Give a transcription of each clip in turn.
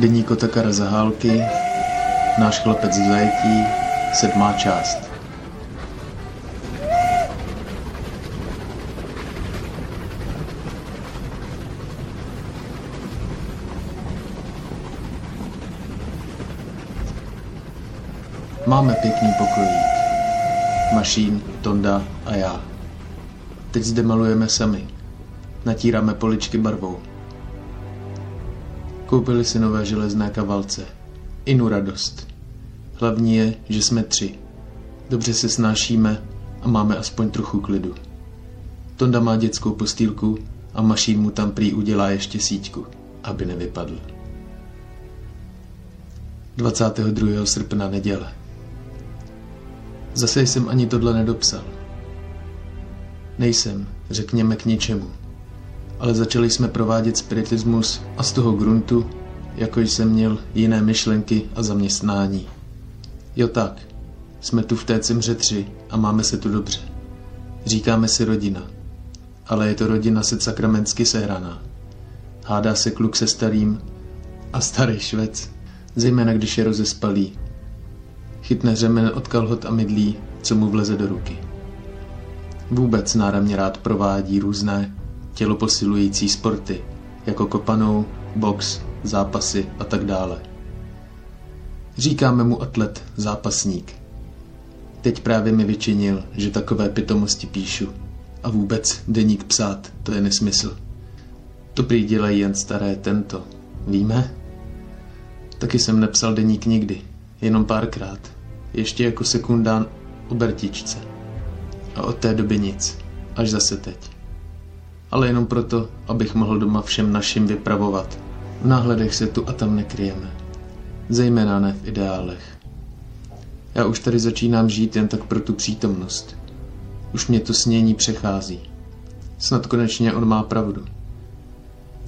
Deník Otakara Zahálky, náš chlapec v zajetí, sedmá část. Máme pěkný pokojík. Mašín, Tonda a já. Teď zde malujeme sami. Natíráme poličky barvou. Koupili si nové železné kavalce. Inu radost. Hlavní je, že jsme tři. Dobře se snášíme a máme aspoň trochu klidu. Tonda má dětskou postýlku a Mašín mu tam prý udělá ještě síťku, aby nevypadl. 22. srpna neděle. Zase jsem ani tohle nedopsal. Nejsem, řekněme, k ničemu. Ale začali jsme provádět spiritismus a z toho gruntu, jako jsem měl jiné myšlenky a zaměstnání. Jo tak, jsme tu v té cimře tři a máme se tu dobře. Říkáme si rodina. Ale je to rodina se sakramensky sehraná. Hádá se kluk se starým a starý švec, zejména když je rozespalý. Chytne řemen od kalhot a mydlí, co mu vleze do ruky. Vůbec náramně rád provádí různé těloposilující sporty, jako kopanou, box, zápasy a tak dále. Říkáme mu atlet, zápasník. Teď právě mi vyčinil, že takové pitomosti píšu. A vůbec deník psát, to je nesmysl. To prý dělají jen staré tento. Víme? Taky jsem nepsal deník nikdy, jenom párkrát. Ještě jako sekundán o Bertičce. A od té doby nic. Až zase teď. Ale jenom proto, abych mohl doma všem našim vypravovat. V náhledech se tu a tam nekryjeme. Zejména ne v ideálech. Já už tady začínám žít jen tak pro tu přítomnost. Už mě to snění přechází. Snad konečně on má pravdu.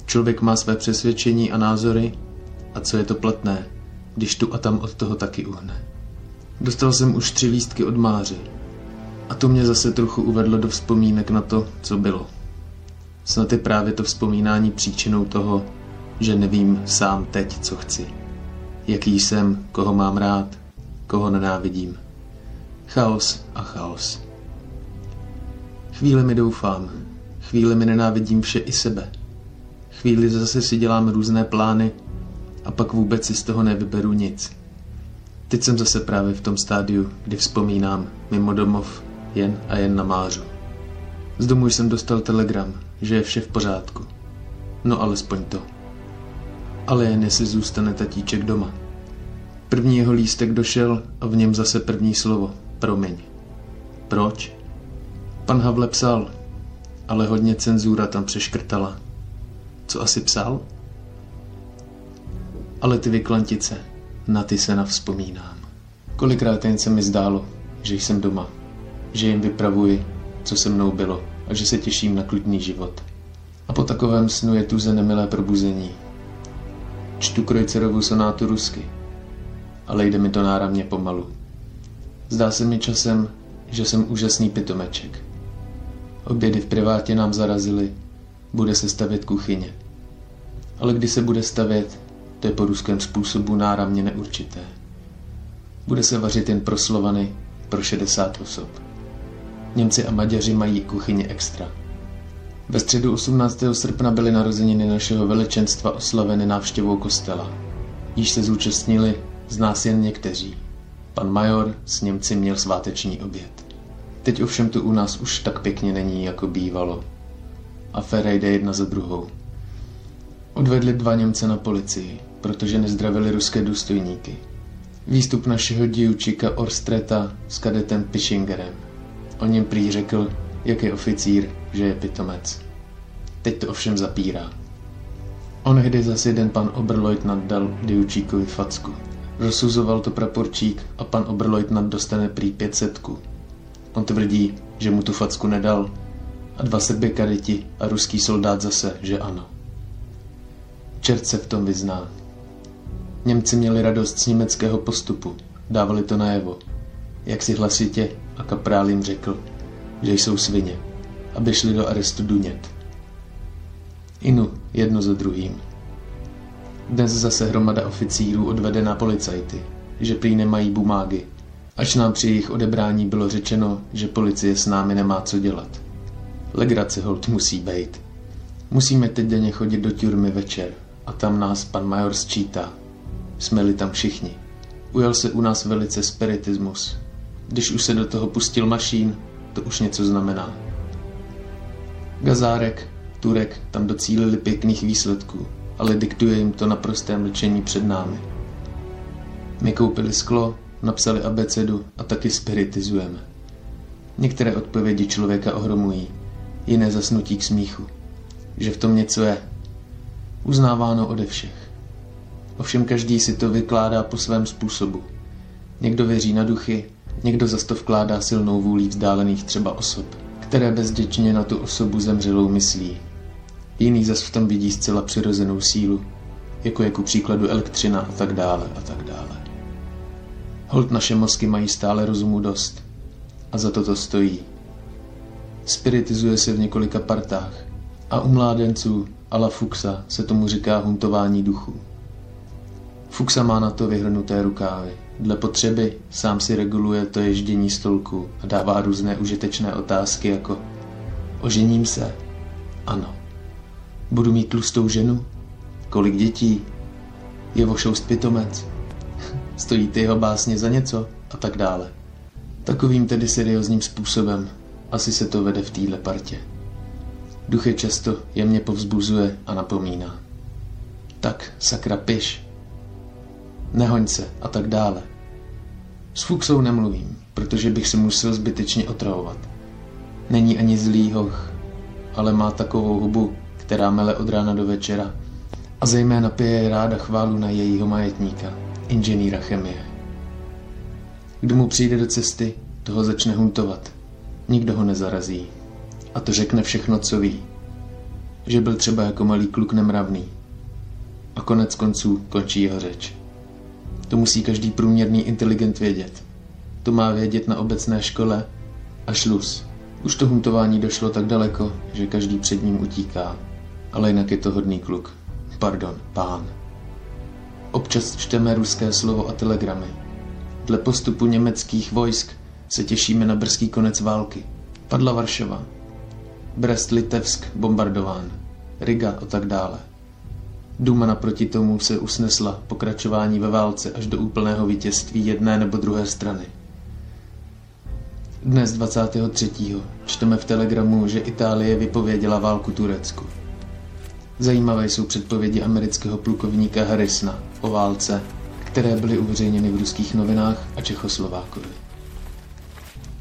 Člověk má své přesvědčení a názory a co je to platné, když tu a tam od toho taky uhne. Dostal jsem už tři lístky od Máři. A to mě zase trochu uvedlo do vzpomínek na to, co bylo. Snad je právě to vzpomínání příčinou toho, že nevím sám teď, co chci. Jaký jsem, koho mám rád, koho nenávidím. Chaos a chaos. Chvíli mi doufám, chvíli mi nenávidím vše i sebe. Chvíli zase si dělám různé plány a pak vůbec si z toho nevyberu nic. Teď jsem zase právě v tom stádiu, kdy vzpomínám mimo domov jen a jen na Mářu. Z domu jsem dostal telegram, že je vše v pořádku. No alespoň to. Ale jen jestli zůstane tatíček doma. První jeho lístek došel a v něm zase první slovo. Promiň. Proč? Pan Havle psal, ale hodně cenzura tam přeškrtala. Co asi psal? Ale ty vyklantice, na ty se navzpomínám. Kolikrát jen se mi zdálo, že jsem doma, že jim vypravuji, co se mnou bylo a že se těším na klidný život. A po takovém snu je tuze nemilé probuzení. Čtu Krojcerovu sonátu rusky, ale jde mi to náramně pomalu. Zdá se mi časem, že jsem úžasný pitomeček. Obědy v privátě nám zarazili, bude se stavět kuchyně. Ale kdy se bude stavět, to je po ruském způsobu náramně neurčité. Bude se vařit jen pro Slovany, pro 60 osob. Němci a Maďaři mají kuchyně extra. Ve středu 18. srpna byly narozeniny našeho velečenstva oslaveny návštěvou kostela. Již se zúčastnili z nás jen někteří. Pan major s Němci měl sváteční oběd. Teď ovšem tu u nás už tak pěkně není, jako bývalo. Aféra jde jedna za druhou. Odvedli dva Němce na policii protože nezdravili ruské důstojníky. Výstup našeho díučika Orstreta s kadetem Pišingerem. O něm prý řekl, jak je oficír, že je pitomec. Teď to ovšem zapírá. Onehdy zase jeden pan oberleutnant dal Diučíkovi facku. Rozsuzoval to praporčík a pan oberleutnant dostane prý pětsetku. On tvrdí, že mu tu facku nedal a dva Srby kadeti a ruský soldát zase, že ano. Čert se v tom vyzná. Němci měli radost z německého postupu, dávali to najevo. Jak si hlasitě a kaprál jim řekl, že jsou svině, aby šli do arestu dunět. Inu jedno za druhým. Dnes zase hromada oficírů odvede na policajty, že prý nemají bumágy, až nám při jejich odebrání bylo řečeno, že policie s námi nemá co dělat. Legrace hold musí být. Musíme teď denně chodit do tюrmy večer a tam nás pan major sčítá. Jsme-li tam všichni. Ujel se u nás velice spiritismus. Když už se do toho pustil mašín, to už něco znamená. Gazárek, Turek tam docílili pěkných výsledků, ale diktuje jim to naprosté mlčení před námi. My koupili sklo, napsali abecedu a taky spiritizujeme. Některé odpovědi člověka ohromují, jiné zasnutí k smíchu. Že v tom něco je. Uznáváno ode všech. Ovšem každý si to vykládá po svém způsobu. Někdo věří na duchy, někdo za to vkládá silnou vůlí vzdálených třeba osob, které bezděčně na tu osobu zemřelou myslí. Jiný zas v tom vidí zcela přirozenou sílu, jako je ku příkladu elektřina a tak dále a tak dále. Hold naše mozky mají stále rozumu dost. A za to to stojí. Spiritizuje se v několika partách. A u mládenců a la Fuxa se tomu říká huntování duchů. Fuxa má na to vyhrnuté rukávy. Dle potřeby sám si reguluje to ježdění stolku a dává různé užitečné otázky jako Ožením se? Ano. Budu mít tlustou ženu? Kolik dětí? Je vošoust pitomec? Stojí ty jeho básně za něco? A tak dále. Takovým tedy seriózním způsobem asi se to vede v téhle partě. Duch je často jemně povzbuzuje a napomíná. Tak, sakra, piš. Nehoň se a tak dále. S Fuxou nemluvím, protože bych se musel zbytečně otravovat. Není ani zlý hoch, ale má takovou hubu, která mele od rána do večera a zejména pije ráda chválu na jejího majetníka, inženýra chemie. Kdo mu přijde do cesty, toho začne huntovat. Nikdo ho nezarazí. A to řekne všechno, co ví. Že byl třeba jako malý kluk nemravný. A konec konců končí jeho řeč. To musí každý průměrný inteligent vědět. To má vědět na obecné škole a šlus. Už to huntování došlo tak daleko, že každý před ním utíká. Ale jinak je to hodný kluk. Pardon, pán. Občas čteme ruské slovo a telegramy. Dle postupu německých vojsk se těšíme na brzký konec války. Padla Varšava. Brest-Litevsk bombardován. Riga a tak dále. Duma naproti tomu se usnesla pokračování ve válce až do úplného vítězství jedné nebo druhé strany. Dnes 23. čteme v telegramu, že Itálie vypověděla válku Turecku. Zajímavé jsou předpovědi amerického plukovníka Harrisona o válce, které byly uveřejněny v ruských novinách a Čechoslovákovi.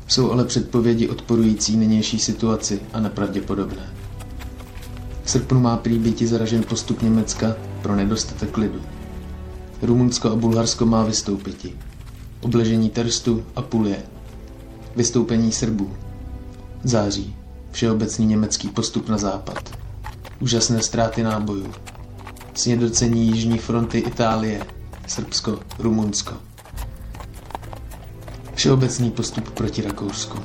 Jsou ale předpovědi odporující nynější situaci a nepravděpodobné. V srpnu má prý býti zaražen postup Německa pro nedostatek klidu. Rumunsko a Bulharsko má vystoupiti. Obležení Terstu a Pulie. Vystoupení Srbů. Září. Všeobecný německý postup na západ. Úžasné ztráty nábojů. Snědocení Jižní fronty Itálie, Srbsko, Rumunsko. Všeobecný postup proti Rakousku.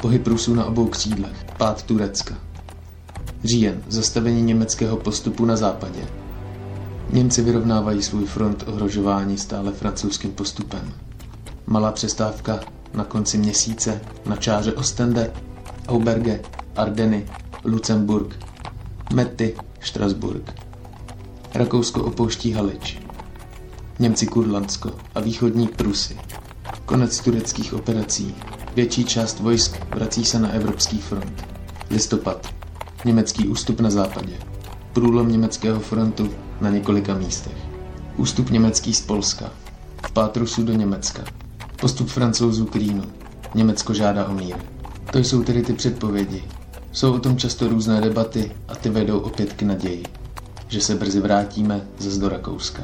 Pohyb Rusů na obou křídlech. Pád Turecka. Říjen. Zastavení německého postupu na západě. Němci vyrovnávají svůj front ohrožování stále francouzským postupem. Malá přestávka na konci měsíce na čáře Ostende, Auberge, Ardeny, Lucemburg, Metty, Štrasburg. Rakousko opouští Halič. Němci Kurlandsko a východní Prusy. Konec tureckých operací. Větší část vojsk vrací se na Evropský front. Listopad. Německý ústup na západě. Průlom německého frontu na několika místech. Ústup německý z Polska. Vpád Rusů do Německa. Postup francouzů k Rýnu. Německo žádá o mír. To jsou tedy ty předpovědi. Jsou o tom často různé debaty a ty vedou opět k naději, že se brzy vrátíme zase do Rakouska.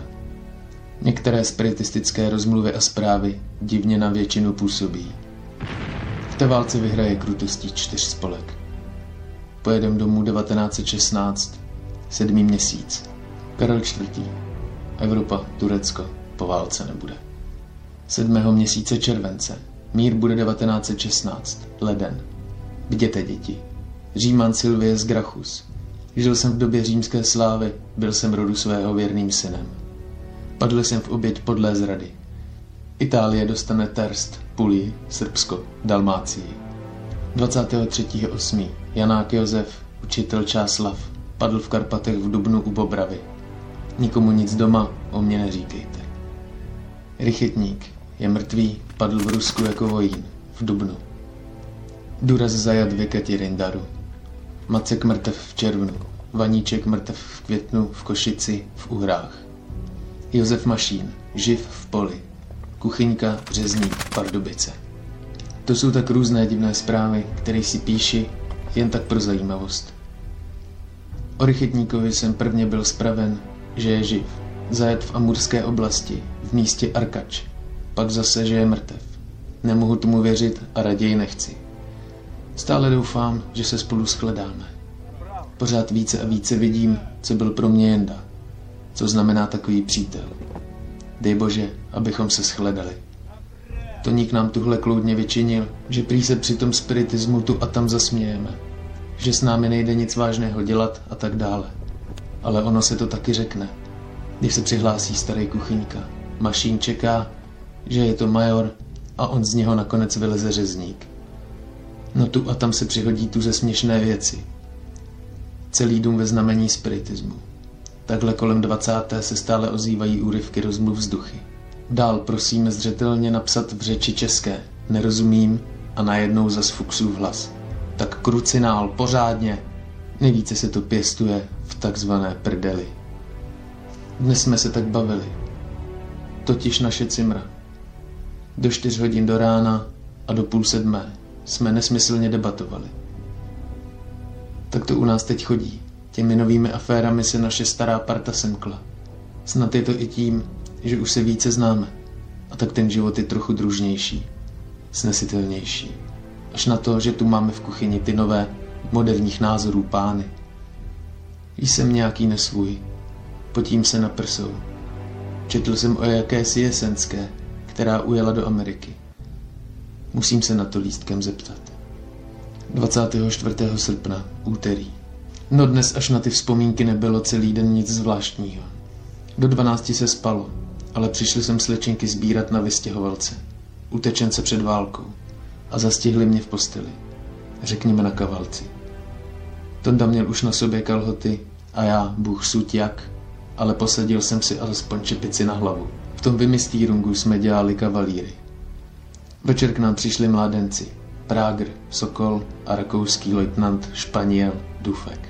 Některé spiritistické rozmluvy a zprávy divně na většinu působí. V té válce vyhraje krutostí čtyř spolek. Pojedem domů 1916, sedmý měsíc. Karel IV. Evropa, Turecko, po válce nebude. Sedmého měsíce července. Mír bude 1916, leden. Viděte děti. Říman Silvie z Grachus. Žil jsem v době římské slávy, byl jsem rodu svého věrným synem. Padl jsem v oběť podlé zrady. Itálie dostane Terst, Puli, Srbsko, Dalmácii. 23.8. Janák Josef, učitel Čáslav, padl v Karpatech v Dubnu u Bobravy. Nikomu nic doma, o mě neříkejte. Rychetník je mrtvý, padl v Rusku jako vojín, v Dubnu. Duraz zajat v Ekatěrindaru. Macek mrtev v červnu, Vaníček mrtev v květnu v Košici v Uhrách. Josef Mašín, živ v poli. Kuchyňka, řezník, Pardubice. To jsou tak různé divné zprávy, které si píši jen tak pro zajímavost. O Rychetníkovi jsem prvně byl spraven, že je živ, zajet v Amurské oblasti, v místě Arkač, pak zase, že je mrtev. Nemohu tomu věřit a raději nechci. Stále doufám, že se spolu shledáme. Pořád více a více vidím, co byl pro mě Jenda. Co znamená takový přítel. Dej Bože, abychom se shledali. Toník nám tuhle kloudně vyčinil, že prý se při tom spiritismu tu a tam zasmějeme. Že s námi nejde nic vážného dělat a tak dále. Ale ono se to taky řekne. Když se přihlásí starý kuchyňka. Mašín čeká, že je to major a on z něho nakonec vyleze řezník. No tu a tam se přihodí tu ze směšné věci. Celý dům ve znamení spiritismu. Takhle kolem 20. se stále ozývají úryvky rozmluv vzduchy. Dál prosíme zřetelně napsat v řeči české. Nerozumím a najednou zas fuxův hlas. Tak krucinál, pořádně. Nejvíce se to pěstuje v takzvané prdeli. Dnes jsme se tak bavili. Totiž naše cimra. Do čtyř hodin do rána a do půl sedmé jsme nesmyslně debatovali. Tak to u nás teď chodí. Těmi novými aférami se naše stará parta semkla. Snad je to i tím, že už se více známe. A tak ten život je trochu družnější, snesitelnější. Až na to, že tu máme v kuchyni ty nové, moderních názorů pány. Jsem nějaký nesvůj. Potím se na prsou. Četl jsem o jakési jesenské, která ujela do Ameriky. Musím se na to lístkem zeptat. 24. srpna, úterý. No dnes až na ty vzpomínky nebylo celý den nic zvláštního. Do 12 se spalo, ale přišli jsem slečenky sbírat na vystěhovalce, utečence před válkou a zastihli mě v posteli, řekněme na kavalci. Tonda měl už na sobě kalhoty a já, bůh suť jak, ale posadil jsem si alespoň čepici na hlavu. V tom vymistýrungu jsme dělali kavalíry. Večer k nám přišli mládenci, Prágr, Sokol a rakouský lojtnant Španěl Dufek.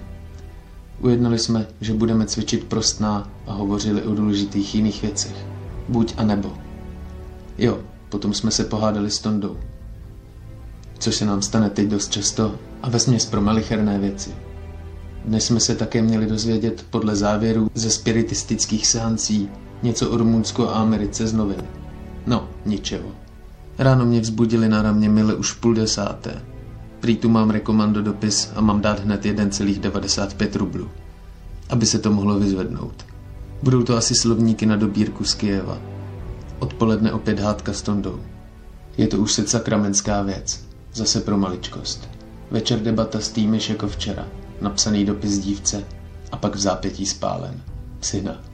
Ujednali jsme, že budeme cvičit prostná a hovořili o důležitých jiných věcech. Buď a nebo. Jo, potom jsme se pohádali s Tondou. Což se nám stane teď dost často a vesměs pro malicherné věci. Dnes jsme se také měli dozvědět podle závěru ze spiritistických seancí něco o Rumunsku a Americe z novin. No, ničeho. Ráno mě vzbudili na ramě mile už půl desáté. Prý tu mám rekomando dopis a mám dát hned 1,95 rublů, aby se to mohlo vyzvednout. Budou to asi slovníky na dobírku z Kijeva. Odpoledne opět hádka s Tondou. Je to už se sakramenská věc. Zase pro maličkost. Večer debata s týmyš jako včera. Napsaný dopis dívce a pak v zápětí spálen. Syna.